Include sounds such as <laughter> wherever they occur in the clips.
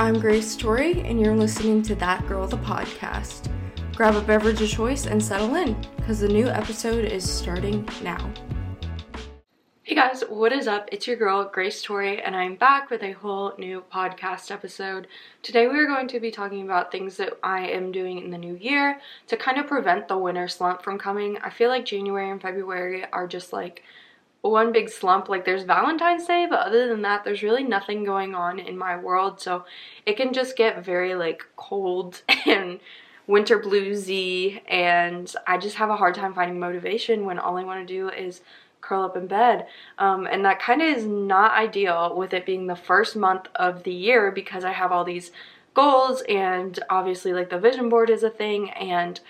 I'm Grace Torie, and you're listening to That Girl the podcast. Grab a beverage of choice and settle in, because the new episode is starting now. Hey guys, what is up? It's your girl, Grace Torie, and I'm back with a whole new podcast episode. Today we are going to be talking about things that I am doing in the new year to kind of prevent the winter slump from coming. I feel like January and February are just like one big slump. Like there's Valentine's Day, but other than that, there's really nothing going on in my world. So it can just get very like cold <laughs> and winter bluesy and I just have a hard time finding motivation when all I want to do is curl up in bed. Um, and that kind of is not ideal with it being the first month of the year because I have all these goals and obviously like the vision board is a thing and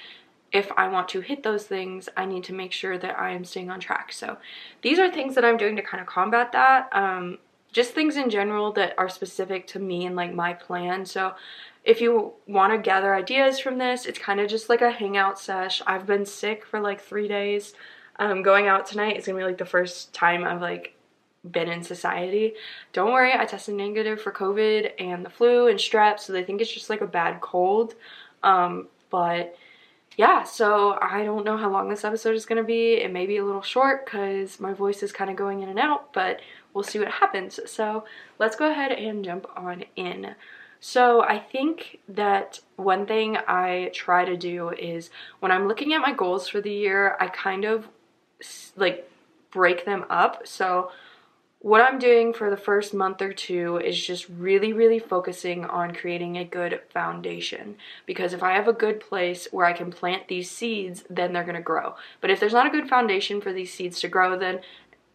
if I want to hit those things, I need to make sure that I am staying on track. So these are things that I'm doing to kind of combat that. Um, just things in general that are specific to me and like my plan. So if you want to gather ideas from this, it's kind of just like a hangout sesh. I've been sick for like three days. Um, going out tonight is gonna be like the first time I've like been in society. Don't worry, I tested negative for COVID and the flu and strep, so they think it's just like a bad cold. Um, but yeah, so I don't know how long this episode is going to be. It may be a little short because my voice is kind of going in and out, but we'll see what happens. So let's go ahead and jump on in. So I think that one thing I try to do is when I'm looking at my goals for the year, I kind of like break them up. So what I'm doing for the first month or two is just really, really focusing on creating a good foundation. Because if I have a good place where I can plant these seeds, then they're gonna grow. But if there's not a good foundation for these seeds to grow, then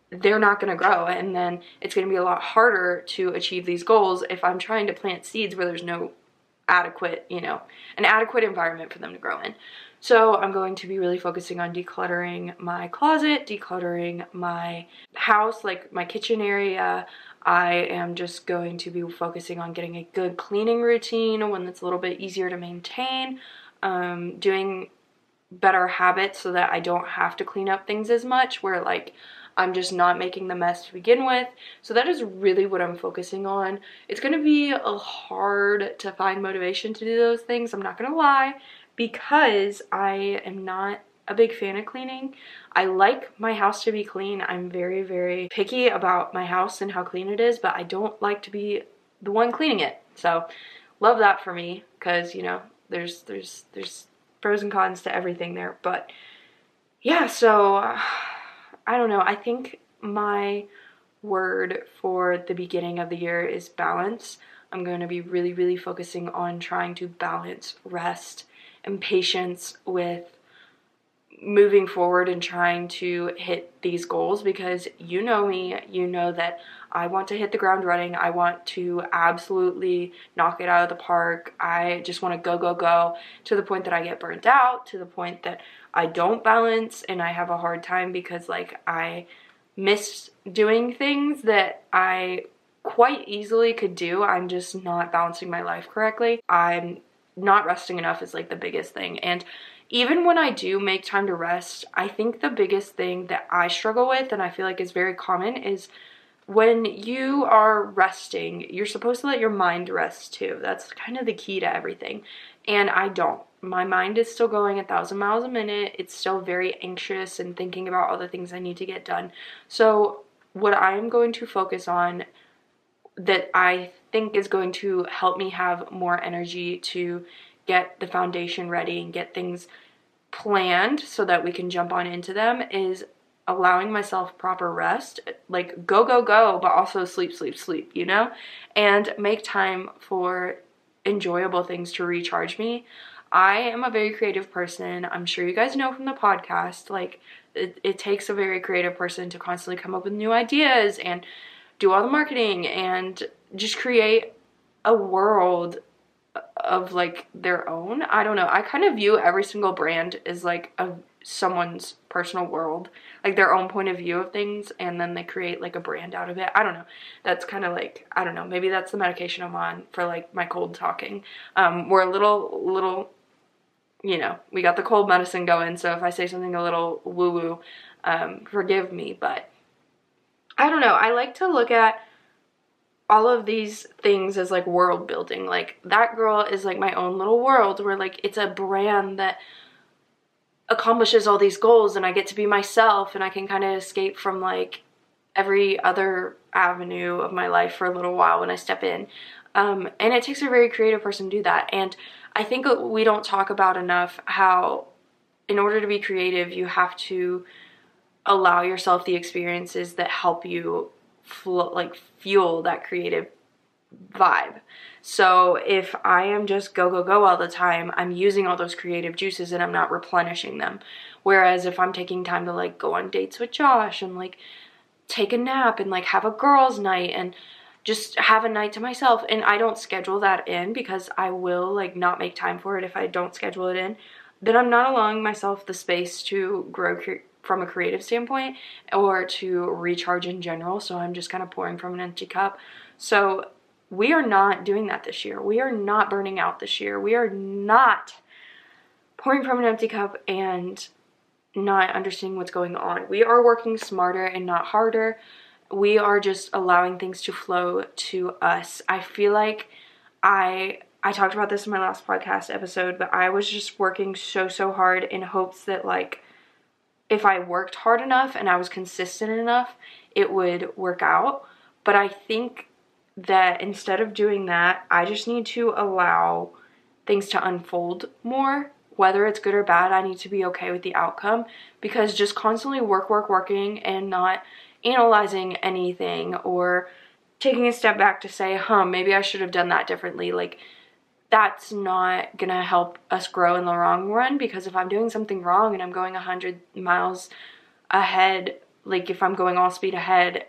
they're not gonna grow. And then it's gonna be a lot harder to achieve these goals if I'm trying to plant seeds where there's no adequate, you know, an adequate environment for them to grow in. So I'm going to be really focusing on decluttering my closet, decluttering my house, like my kitchen area. I am just going to be focusing on getting a good cleaning routine, one that's a little bit easier to maintain, um, doing better habits so that I don't have to clean up things as much, where like I'm just not making the mess to begin with. So that is really what I'm focusing on. It's going to be hard to find motivation to do those things, I'm not going to lie because I am not a big fan of cleaning. I like my house to be clean. I'm very, very picky about my house and how clean it is, but I don't like to be the one cleaning it. So love that for me because, you know, there's there's there's pros and cons to everything there. But yeah, so uh, I don't know. I think my word for the beginning of the year is balance. I'm going to be really, really focusing on trying to balance rest and patience with moving forward and trying to hit these goals because you know me, you know that I want to hit the ground running. I want to absolutely knock it out of the park. I just want to go, go, go to the point that I get burnt out, to the point that I don't balance and I have a hard time because, like, I miss doing things that I quite easily could do. I'm just not balancing my life correctly. I'm not resting enough is like the biggest thing. And even when I do make time to rest, I think the biggest thing that I struggle with and I feel like is very common is when you are resting, you're supposed to let your mind rest too. That's kind of the key to everything. And I don't. My mind is still going a thousand miles a minute. It's still very anxious and thinking about all the things I need to get done. So, what I am going to focus on that I think is going to help me have more energy to get the foundation ready and get things planned so that we can jump on into them is allowing myself proper rest like go go go but also sleep sleep sleep you know and make time for enjoyable things to recharge me i am a very creative person i'm sure you guys know from the podcast like it, it takes a very creative person to constantly come up with new ideas and do all the marketing and just create a world of like their own. I don't know. I kind of view every single brand as like a someone's personal world, like their own point of view of things and then they create like a brand out of it. I don't know. That's kind of like I don't know. Maybe that's the medication I'm on for like my cold talking. Um we're a little little you know, we got the cold medicine going, so if I say something a little woo woo, um forgive me, but I don't know. I like to look at all of these things as like world building. Like that girl is like my own little world where like it's a brand that accomplishes all these goals and I get to be myself and I can kind of escape from like every other avenue of my life for a little while when I step in. Um, and it takes a very creative person to do that. And I think we don't talk about enough how, in order to be creative, you have to allow yourself the experiences that help you fl- like fuel that creative vibe. So if I am just go, go, go all the time, I'm using all those creative juices and I'm not replenishing them. Whereas if I'm taking time to like go on dates with Josh and like take a nap and like have a girls' night and just have a night to myself and I don't schedule that in because I will like not make time for it if I don't schedule it in, then I'm not allowing myself the space to grow from a creative standpoint or to recharge in general. So I'm just kind of pouring from an empty cup. So we are not doing that this year. We are not burning out this year. We are not pouring from an empty cup and not understanding what's going on. We are working smarter and not harder. We are just allowing things to flow to us. I feel like I I talked about this in my last podcast episode, but I was just working so so hard in hopes that like if I worked hard enough and I was consistent enough, it would work out. But I think that instead of doing that, I just need to allow things to unfold more. Whether it's good or bad, I need to be okay with the outcome because just constantly work, work, working and not analyzing anything or taking a step back to say, huh, maybe I should have done that differently. Like, that's not gonna help us grow in the long run because if I'm doing something wrong and I'm going 100 miles ahead, like if I'm going all speed ahead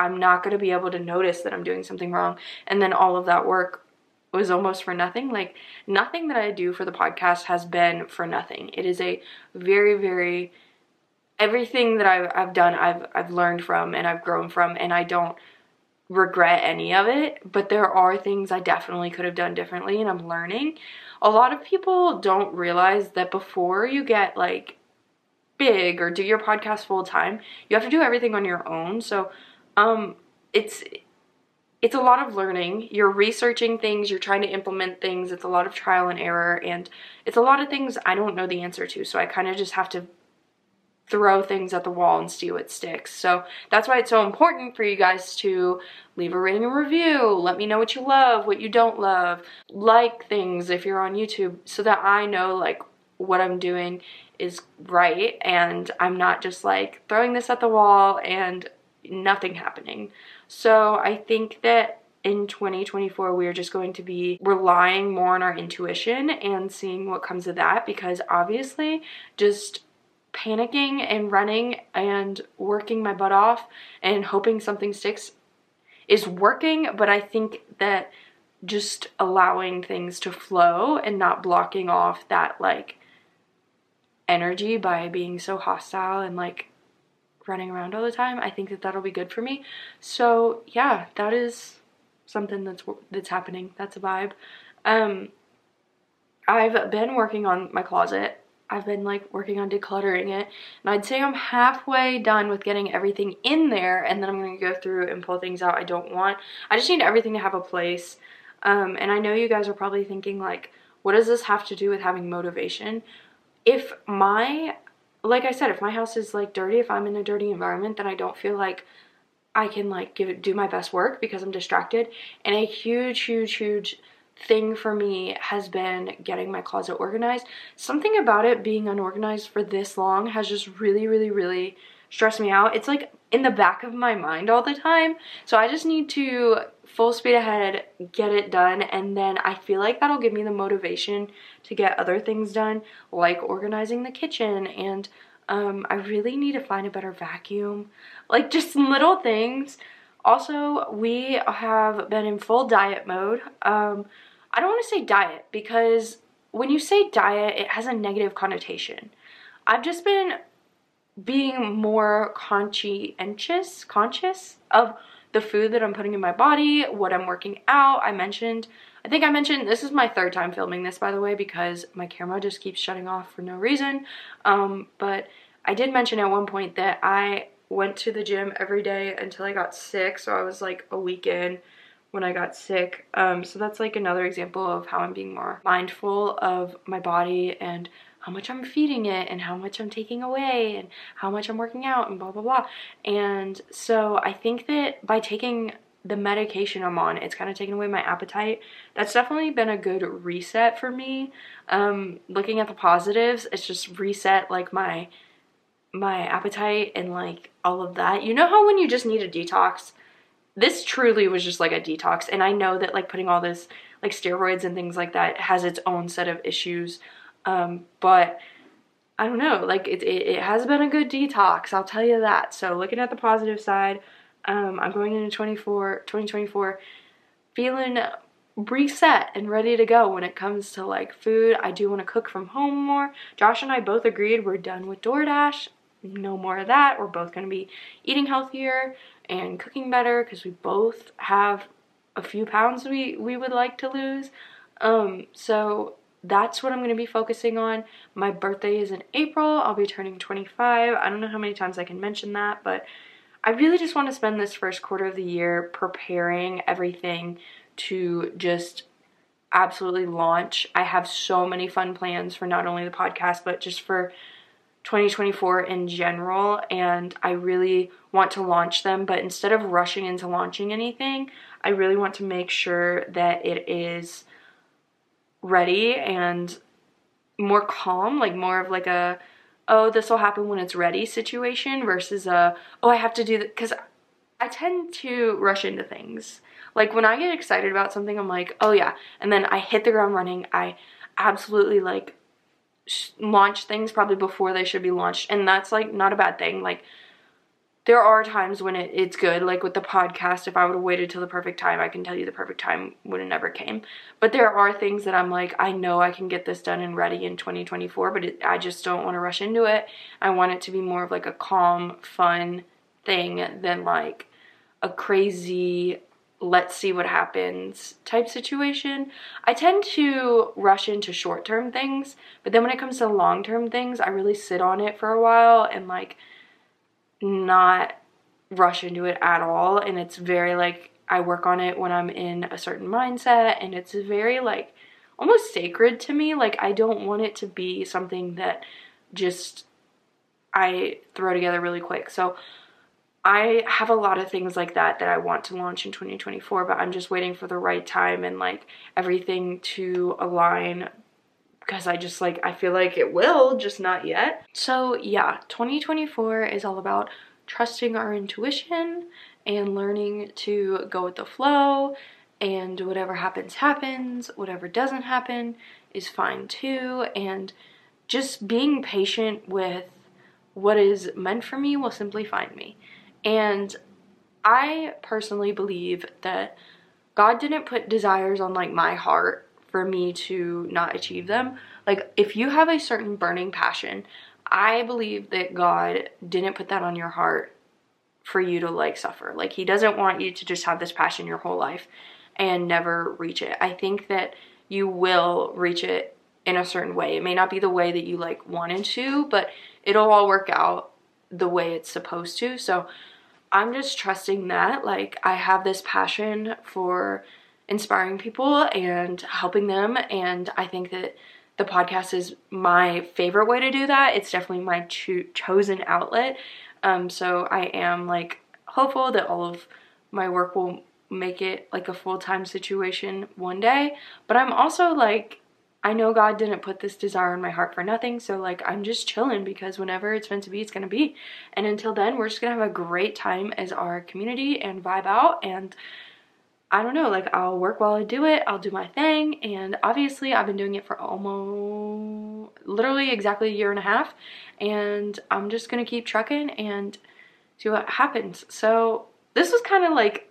I'm not to be able to notice that I'm doing something wrong. And then all of that work was almost for nothing. Like, nothing that I do for the podcast has been for nothing. It is a very, very, everything that I've, I've done, I've, I've learned from and I've grown from, and I don't regret any of it. But there are things I definitely could have done differently, and I'm learning. A lot of people don't realize that before you get like big or do your podcast full time, you have to do everything on your own. So, um, it's it's a lot of learning. You're researching things, you're trying to implement things. It's a lot of trial and error, and it's a lot of things I don't know the answer to. So I kind of just have to throw things at the wall and see what sticks. So that's why it's so important for you guys to leave a rating and review. Let me know what you love, what you don't love. Like things if you're on YouTube so that I know like what I'm doing is right and I'm not just like throwing this at the wall and nothing happening. So I think that in 2024 we are just going to be relying more on our intuition and seeing what comes of that because obviously just panicking and running and working my butt off and hoping something sticks is working, but I think that just allowing things to flow and not blocking off that like energy by being so hostile and like running around all the time, I think that that'll be good for me. So yeah, that is something that's that's happening. That's a vibe. Um, I've been working on my closet. I've been like working on decluttering it, and I'd say I'm halfway done with getting everything in there, and then I'm gonna go through and pull things out I don't want. I just need everything to have a place. Um, and I know you guys are probably thinking like, what does this have to do with having motivation? If my like I said, if my house is like dirty, if I'm in a dirty environment, then I don't feel like I can like give it do my best work because I'm distracted. And a huge, huge, huge thing for me has been getting my closet organized. Something about it being unorganized for this long has just really, really, really stressed me out. It's like in the back of my mind all the time. So I just need to full speed ahead, get it done, and then I feel like that'll give me the motivation to get other things done, like organizing the kitchen, and um, I really need to find a better vacuum. Like just little things. Also, we have been in full diet mode. Um, I don't want to say diet because when you say diet, it has a negative connotation. I've just been being more conscientious, conscious of the food that I'm putting in my body, what I'm working out. I mentioned, I think I mentioned, this is my third time filming this by the way because my camera just keeps shutting off for no reason. Um, but I did mention at one point that I went to the gym every day until I got sick. So I was like a week in when I got sick. Um, so that's like another example of how I'm being more mindful of my body and how much I'm feeding it and how much I'm taking away and how much I'm working out and blah blah blah. And so I think that by taking the medication I'm on, it's kind of taken away my appetite. That's definitely been a good reset for me. Um, looking at the positives, it's just reset like my my appetite and like all of that. You know how when you just need a detox, this truly was just like a detox. And I know that like putting all this like steroids and things like that has its own set of issues. Um, but I don't know, like it, it, it has been a good detox, I'll tell you that. So looking at the positive side, um, I'm going into 24, 2024 feeling reset and ready to go when it comes to like food. I do want to cook from home more. Josh and I both agreed we're done with DoorDash. No more of that. We're both going to be eating healthier and cooking better because we both have a few pounds we, we would like to lose. Um, so that's what I'm going to be focusing on. My birthday is in April. I'll be turning 25. I don't know how many times I can mention that, but I really just want to spend this first quarter of the year preparing everything to just absolutely launch. I have so many fun plans for not only the podcast, but just for 2024 in general. And I really want to launch them. But instead of rushing into launching anything, I really want to make sure that it is ready and more calm, like more of like a oh, this will happen when it's ready situation versus a, oh, I have to do that. Because I tend to rush into things. Like when I get excited about something, I'm like, oh yeah. And then I hit the ground running. I absolutely like launch things probably before they should be launched. And that's like not a bad thing. Like there are times when it, it's good like with the podcast if i would have waited till the perfect time i can tell you the perfect time would have never came but there are things that i'm like i know i can get this done and ready in 2024 but it, i just don't want to rush into it i want it to be more of like a calm fun thing than like a crazy let's see what happens type situation. I tend to rush into short term things, but then when it comes to long term things, I really sit on it for a while and like not rush into it at all. And it's very like I work on it when I'm in a certain mindset and it's very like almost sacred to me. Like I don't want it to be something that just I throw together really quick. So I have a lot of things like that that I want to launch in 2024 but I'm just waiting for the right time and like everything to align because I just like, I feel like it will, just not yet. So yeah, 2024 is all about trusting our intuition and learning to go with the flow and whatever happens, happens. Whatever doesn't happen is fine too. And just being patient with what is meant for me will simply find me. And I personally believe that God didn't put desires on like my heart for me to not achieve them. Like, if you have a certain burning passion, I believe that God didn't put that on your heart for you to like suffer. Like, He doesn't want you to just have this passion your whole life and never reach it. I think that you will reach it in a certain way. It may not be the way that you like wanted to, but it'll all work out the way it's supposed to. So, I'm just trusting that. Like, I have this passion for inspiring people and helping them. And I think that the podcast is my favorite way to do that. It's definitely my cho- chosen outlet. Um, so I am like hopeful that all of my work will make it like a full time situation one day. But I'm also like, I know God didn't put this desire in my heart for nothing. So, like, I'm just chilling because whenever it's meant to be, it's to be. And until then, we're just to have a great time as our community and vibe out and I don't know, like I'll work while I do it, I'll do my thing, and obviously I've been doing it for almost literally exactly a year and a half, and I'm just gonna keep trucking and see what happens. So this was kind of like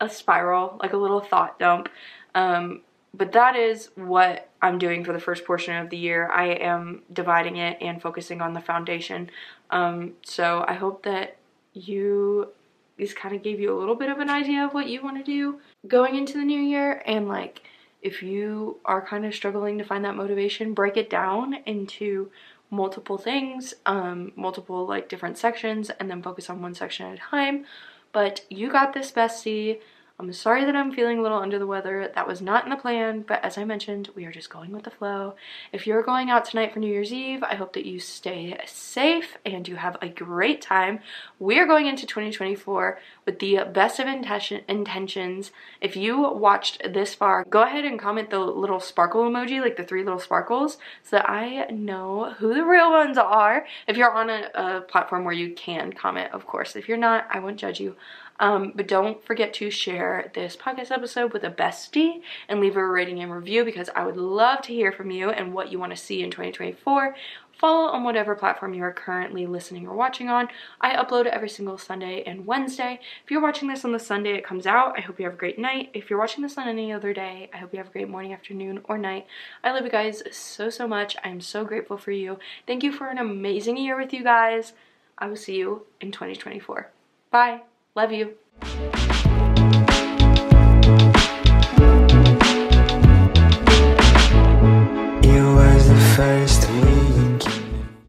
a spiral, like a little thought dump. Um, but that is what I'm doing for the first portion of the year. I am dividing it and focusing on the foundation. Um, so I hope that you this kind of gave you a little bit of an idea of what you want to do going into the new year and like if you are kind of struggling to find that motivation break it down into multiple things um multiple like different sections and then focus on one section at a time but you got this bestie I'm sorry that I'm feeling a little under the weather. That was not in the plan, but as I mentioned, we are just going with the flow. If you're going out tonight for New Year's Eve, I hope that you stay safe and you have a great time. We are going into 2024 with the best of intention intentions. If you watched this far, go ahead and comment the little sparkle emoji, like the three little sparkles, so that I know who the real ones are. If you're on a, a platform where you can comment, of course. If you're not, I won't judge you. Um, but don't forget to share this podcast episode with a bestie and leave a rating and review because I would love to hear from you and what you want to see in 2024 follow on whatever platform you are currently listening or watching on. I upload every single Sunday and Wednesday. If you're watching this on the Sunday it comes out, I hope you have a great night. If you're watching this on any other day, I hope you have a great morning, afternoon, or night. I love you guys so, so much. I am so grateful for you. Thank you for an amazing year with you guys. I will see you in 2024. Bye. Love you.